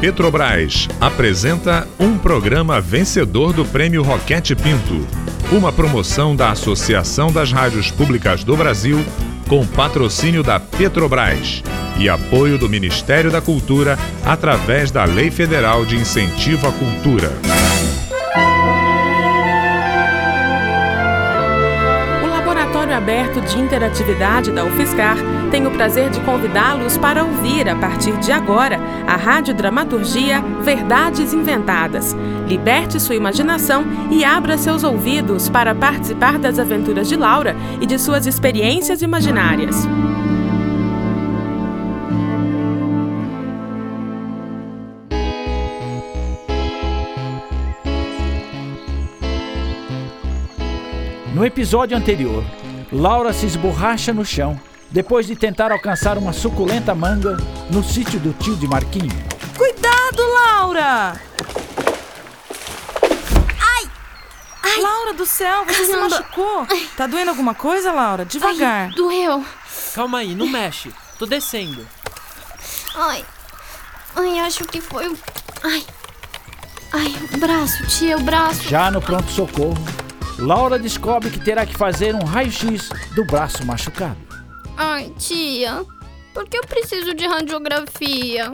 Petrobras apresenta um programa vencedor do Prêmio Roquete Pinto, uma promoção da Associação das Rádios Públicas do Brasil com patrocínio da Petrobras e apoio do Ministério da Cultura através da Lei Federal de Incentivo à Cultura. Aberto de interatividade da UFSCar tem o prazer de convidá-los para ouvir, a partir de agora, a radiodramaturgia Verdades Inventadas. Liberte sua imaginação e abra seus ouvidos para participar das aventuras de Laura e de suas experiências imaginárias. No episódio anterior, Laura se esborracha no chão depois de tentar alcançar uma suculenta manga no sítio do tio de Marquinho. Cuidado, Laura! Ai! Ai! Laura do céu, você Caramba. se machucou? Tá doendo alguma coisa, Laura? Devagar. Ai, doeu. Calma aí, não mexe. Tô descendo. Ai. Ai, acho que foi o. Ai. Ai, o braço, tia, o braço. Já no pronto-socorro, Laura descobre que terá que fazer um raio-x do braço machucado. Ai, tia, por que eu preciso de radiografia?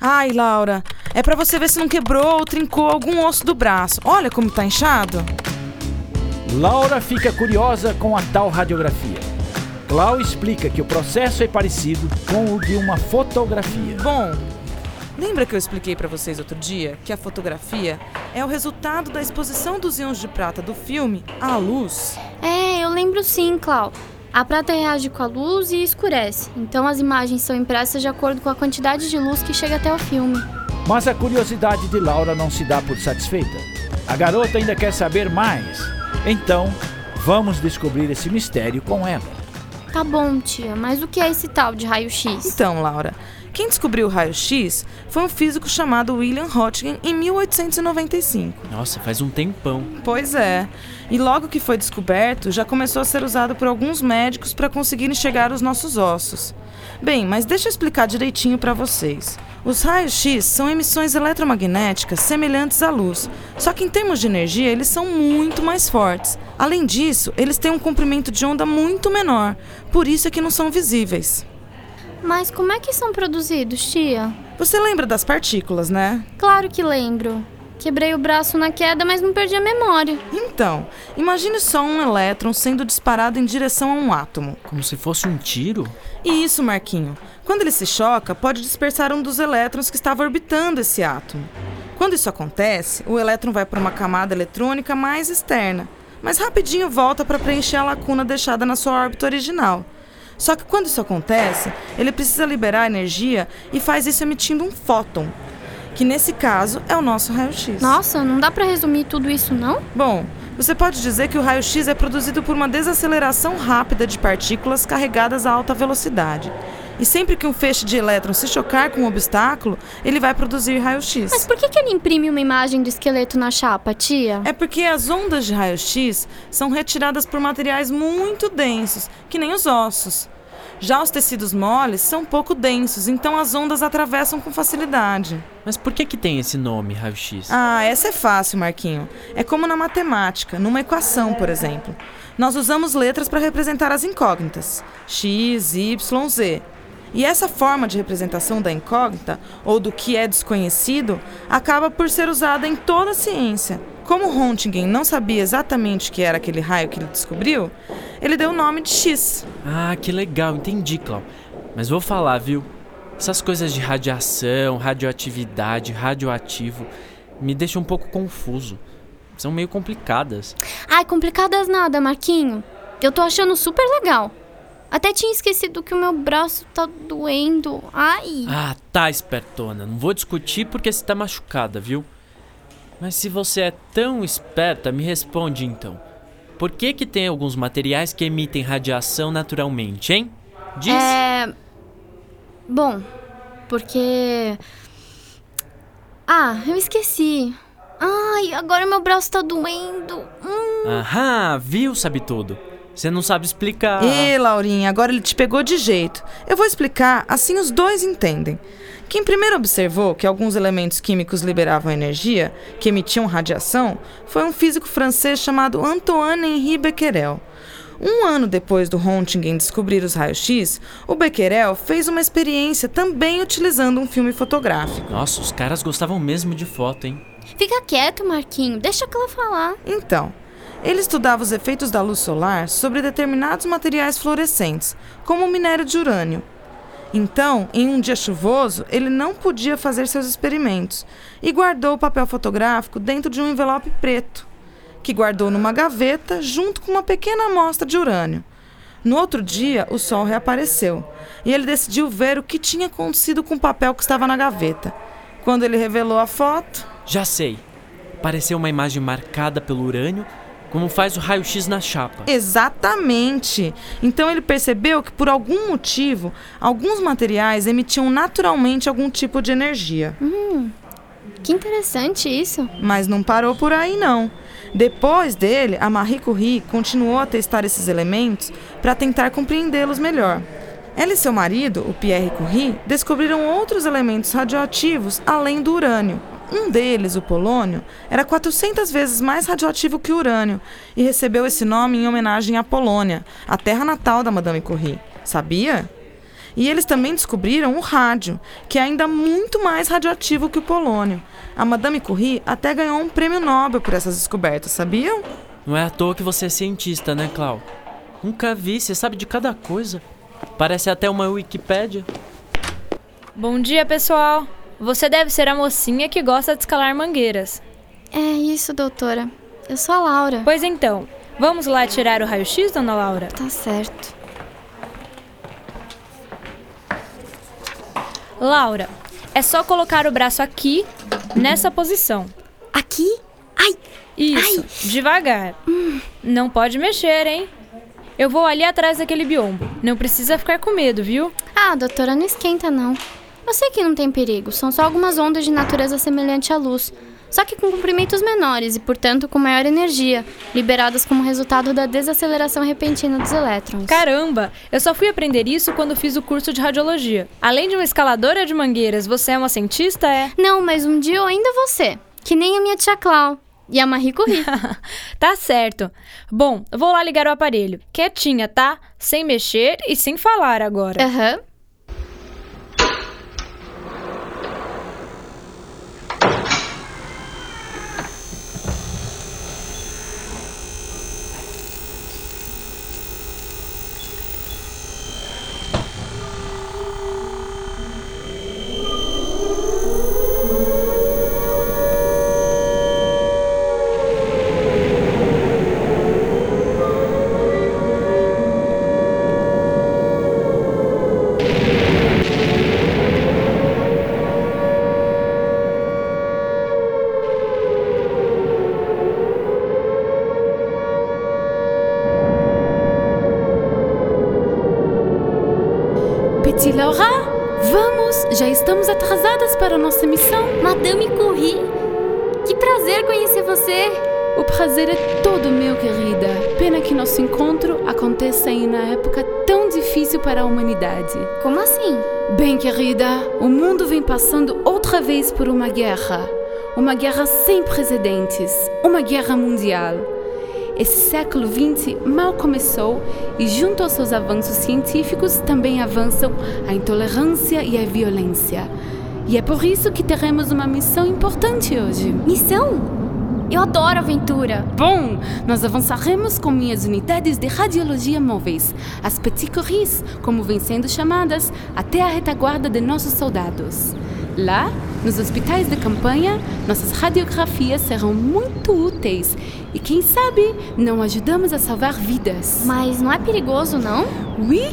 Ai, Laura, é para você ver se não quebrou ou trincou algum osso do braço. Olha como tá inchado. Laura fica curiosa com a tal radiografia. Clau explica que o processo é parecido com o de uma fotografia. Bom, Lembra que eu expliquei para vocês outro dia que a fotografia é o resultado da exposição dos íons de prata do filme à luz? É, eu lembro sim, Clau. A prata reage com a luz e escurece, então as imagens são impressas de acordo com a quantidade de luz que chega até o filme. Mas a curiosidade de Laura não se dá por satisfeita. A garota ainda quer saber mais. Então, vamos descobrir esse mistério com ela. Tá bom, tia, mas o que é esse tal de raio-x? Então, Laura, quem descobriu o raio-x foi um físico chamado William Röntgen em 1895. Nossa, faz um tempão. Pois é. E logo que foi descoberto, já começou a ser usado por alguns médicos para conseguir enxergar os nossos ossos. Bem, mas deixa eu explicar direitinho para vocês. Os raios-x são emissões eletromagnéticas semelhantes à luz, só que em termos de energia eles são muito mais fortes. Além disso, eles têm um comprimento de onda muito menor, por isso é que não são visíveis. Mas como é que são produzidos, tia? Você lembra das partículas, né? Claro que lembro. Quebrei o braço na queda, mas não perdi a memória. Então, imagine só um elétron sendo disparado em direção a um átomo. Como se fosse um tiro? Isso, Marquinho. Quando ele se choca, pode dispersar um dos elétrons que estava orbitando esse átomo. Quando isso acontece, o elétron vai para uma camada eletrônica mais externa, mas rapidinho volta para preencher a lacuna deixada na sua órbita original. Só que quando isso acontece, ele precisa liberar energia e faz isso emitindo um fóton, que nesse caso é o nosso raio-x. Nossa, não dá para resumir tudo isso, não? Bom, você pode dizer que o raio-x é produzido por uma desaceleração rápida de partículas carregadas a alta velocidade. E sempre que um feixe de elétrons se chocar com um obstáculo, ele vai produzir raio-x. Mas por que, que ele imprime uma imagem do esqueleto na chapa, tia? É porque as ondas de raio-x são retiradas por materiais muito densos, que nem os ossos. Já os tecidos moles são pouco densos, então as ondas atravessam com facilidade. Mas por que que tem esse nome, raio-x? Ah, essa é fácil, Marquinho. É como na matemática, numa equação, por exemplo. Nós usamos letras para representar as incógnitas: x, y, z. E essa forma de representação da incógnita, ou do que é desconhecido, acaba por ser usada em toda a ciência. Como Röntgen não sabia exatamente o que era aquele raio que ele descobriu, ele deu o nome de X. Ah, que legal, entendi, Clau. Mas vou falar, viu? Essas coisas de radiação, radioatividade, radioativo, me deixam um pouco confuso. São meio complicadas. Ai, complicadas nada, Marquinho. Eu tô achando super legal. Até tinha esquecido que o meu braço tá doendo. Ai. Ah, tá, espertona. Não vou discutir porque você tá machucada, viu? Mas se você é tão esperta, me responde então. Por que que tem alguns materiais que emitem radiação naturalmente, hein? Diz. É. Bom, porque. Ah, eu esqueci. Ai, agora meu braço tá doendo. Hum. Aham, viu, sabe tudo. Você não sabe explicar. Ê, Laurinha, agora ele te pegou de jeito. Eu vou explicar, assim os dois entendem. Quem primeiro observou que alguns elementos químicos liberavam energia, que emitiam radiação, foi um físico francês chamado Antoine-Henri Becquerel. Um ano depois do Röntgen descobrir os raios-x, o Becquerel fez uma experiência também utilizando um filme fotográfico. Nossa, os caras gostavam mesmo de foto, hein? Fica quieto, Marquinho. Deixa que ela falar. Então, ele estudava os efeitos da luz solar sobre determinados materiais fluorescentes, como o minério de urânio. Então, em um dia chuvoso, ele não podia fazer seus experimentos e guardou o papel fotográfico dentro de um envelope preto, que guardou numa gaveta junto com uma pequena amostra de urânio. No outro dia, o sol reapareceu e ele decidiu ver o que tinha acontecido com o papel que estava na gaveta. Quando ele revelou a foto, Já sei. Pareceu uma imagem marcada pelo urânio, como faz o raio-x na chapa. Exatamente. Então ele percebeu que por algum motivo, alguns materiais emitiam naturalmente algum tipo de energia. Que interessante isso. Mas não parou por aí não. Depois dele, a Marie Curie continuou a testar esses elementos para tentar compreendê-los melhor. Ela e seu marido, o Pierre Curie, descobriram outros elementos radioativos além do urânio. Um deles, o polônio, era 400 vezes mais radioativo que o urânio e recebeu esse nome em homenagem à Polônia, a terra natal da Madame Curie. Sabia? E eles também descobriram o rádio, que é ainda muito mais radioativo que o polônio. A Madame Curie até ganhou um prêmio Nobel por essas descobertas, sabiam? Não é à toa que você é cientista, né, Clau? Nunca vi, você sabe de cada coisa. Parece até uma Wikipédia. Bom dia, pessoal. Você deve ser a mocinha que gosta de escalar mangueiras. É isso, doutora. Eu sou a Laura. Pois então, vamos lá tirar o raio-x, dona Laura? Tá certo. Laura, é só colocar o braço aqui, nessa posição. Aqui? Ai, Isso, devagar. Não pode mexer, hein? Eu vou ali atrás daquele biombo. Não precisa ficar com medo, viu? Ah, doutora, não esquenta não. Eu sei que não tem perigo, são só algumas ondas de natureza semelhante à luz, só que com comprimentos menores e, portanto, com maior energia, liberadas como resultado da desaceleração repentina dos elétrons. Caramba, eu só fui aprender isso quando fiz o curso de radiologia. Além de uma escaladora de mangueiras, você é uma cientista, é? Não, mas um dia eu ainda ser, que nem a minha tia Clau e a Marie Curie. tá certo. Bom, vou lá ligar o aparelho. Quietinha, tá? Sem mexer e sem falar agora. Aham. Petit Laura, vamos! Já estamos atrasadas para a nossa missão. Madame Curie, que prazer conhecer você. O prazer é todo meu, querida. Pena que nosso encontro aconteça em uma época tão difícil para a humanidade. Como assim? Bem, querida, o mundo vem passando outra vez por uma guerra. Uma guerra sem precedentes. Uma guerra mundial. Esse século XX mal começou e, junto aos seus avanços científicos, também avançam a intolerância e a violência. E é por isso que teremos uma missão importante hoje. Missão? Eu adoro aventura. Bom, nós avançaremos com minhas unidades de radiologia móveis, as Petit Curies, como vêm sendo chamadas, até a retaguarda de nossos soldados. Lá, nos hospitais de campanha, nossas radiografias serão muito úteis e, quem sabe, não ajudamos a salvar vidas. Mas não é perigoso, não? Oui,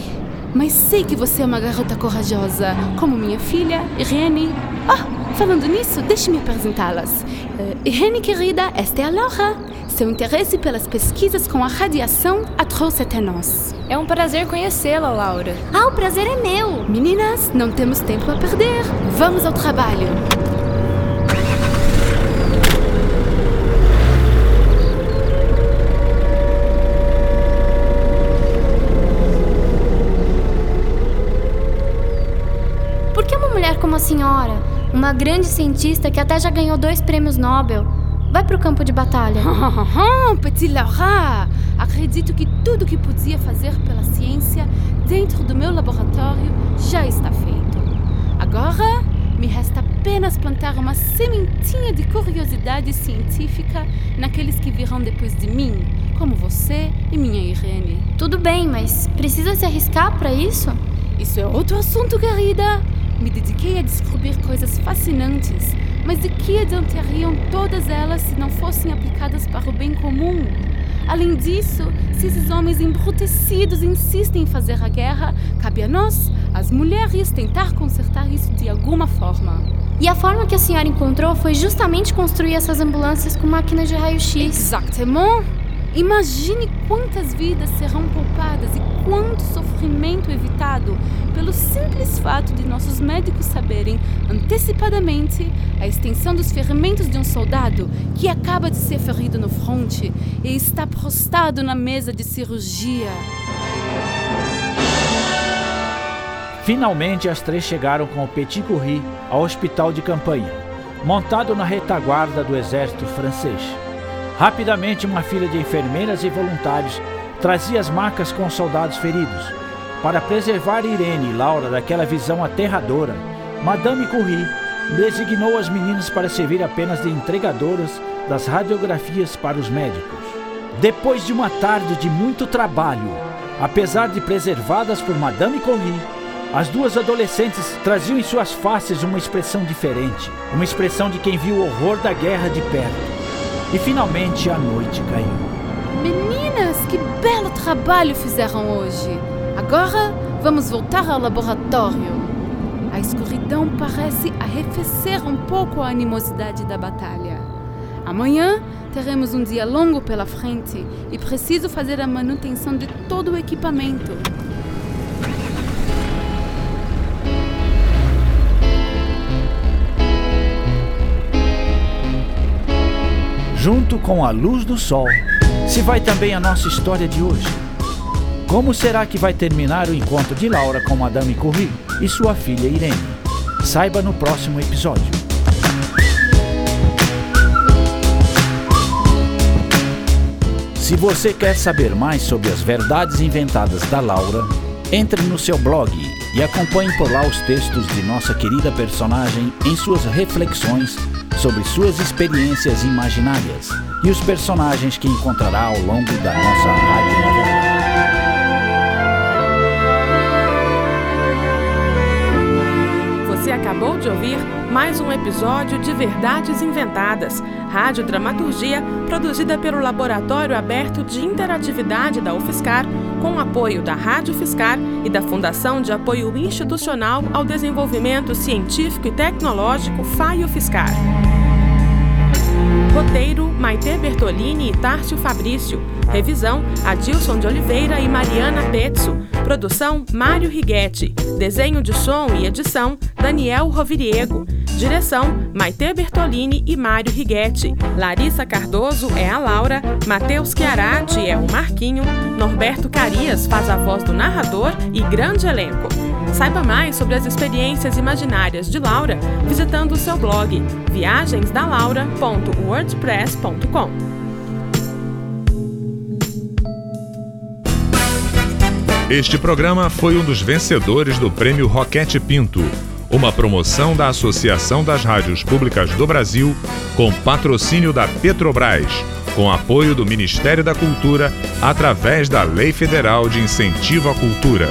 mas sei que você é uma garota corajosa, como minha filha, Irene. Ah, falando nisso, deixe-me apresentá-las. Eh, Irene, querida, esta é a Laura. Seu interesse pelas pesquisas com a radiação a trouxe até nós. É um prazer conhecê-la, Laura. Ah, o prazer é meu! Meninas, não temos tempo a perder. Vamos ao trabalho! Por que uma mulher como a senhora, uma grande cientista que até já ganhou dois prêmios Nobel, vai para o campo de batalha. Petit Laura! Acredito que tudo que podia fazer pela ciência dentro do meu laboratório já está feito. Agora me resta apenas plantar uma sementinha de curiosidade científica naqueles que virão depois de mim, como você e minha Irene. Tudo bem, mas precisa se arriscar para isso? Isso é outro assunto, querida. Me dediquei a descobrir coisas fascinantes, mas de que adiantariam todas elas se não fossem aplicadas para o bem comum? Além disso, se esses homens embrutecidos insistem em fazer a guerra, cabe a nós, as mulheres, tentar consertar isso de alguma forma. E a forma que a senhora encontrou foi justamente construir essas ambulâncias com máquinas de raio-x. Exatamente! Imagine quantas vidas serão poupadas e quanto sofrimento evitado pelo simples fato de nossos médicos saberem antecipadamente a extensão dos ferimentos de um soldado que acaba de ser ferido no fronte e está prostrado na mesa de cirurgia. Finalmente, as três chegaram com o Petit Courri ao hospital de campanha, montado na retaguarda do exército francês. Rapidamente, uma fila de enfermeiras e voluntários trazia as macas com os soldados feridos. Para preservar Irene e Laura daquela visão aterradora, Madame Curie designou as meninas para servir apenas de entregadoras das radiografias para os médicos. Depois de uma tarde de muito trabalho, apesar de preservadas por Madame Curie, as duas adolescentes traziam em suas faces uma expressão diferente, uma expressão de quem viu o horror da guerra de perto. E finalmente a noite caiu. Meninas, que belo trabalho fizeram hoje! Agora vamos voltar ao laboratório. A escuridão parece arrefecer um pouco a animosidade da batalha. Amanhã teremos um dia longo pela frente e preciso fazer a manutenção de todo o equipamento. Junto com a luz do sol, se vai também a nossa história de hoje. Como será que vai terminar o encontro de Laura com Madame Curie e sua filha Irene? Saiba no próximo episódio. Se você quer saber mais sobre as verdades inventadas da Laura, entre no seu blog e acompanhe por lá os textos de nossa querida personagem em suas reflexões sobre suas experiências imaginárias e os personagens que encontrará ao longo da nossa rádio. Você acabou de ouvir mais um episódio de Verdades Inventadas, rádio dramaturgia produzida pelo Laboratório Aberto de Interatividade da UFSCar, com apoio da Rádio Fiscar e da Fundação de Apoio Institucional ao Desenvolvimento Científico e Tecnológico FAIO Fiscar. Roteiro: Maite Bertolini e Tárcio Fabrício. Revisão: Adilson de Oliveira e Mariana Pezzo. Produção: Mário Righetti. Desenho de som e edição: Daniel Roviriego. Direção: Maite Bertolini e Mário Righetti. Larissa Cardoso é a Laura, Matheus Chiarati é o Marquinho, Norberto Carias faz a voz do narrador e grande elenco. Saiba mais sobre as experiências imaginárias de Laura visitando o seu blog viagensdalaura.wordpress.com. Este programa foi um dos vencedores do Prêmio Roquete Pinto, uma promoção da Associação das Rádios Públicas do Brasil, com patrocínio da Petrobras, com apoio do Ministério da Cultura, através da Lei Federal de Incentivo à Cultura.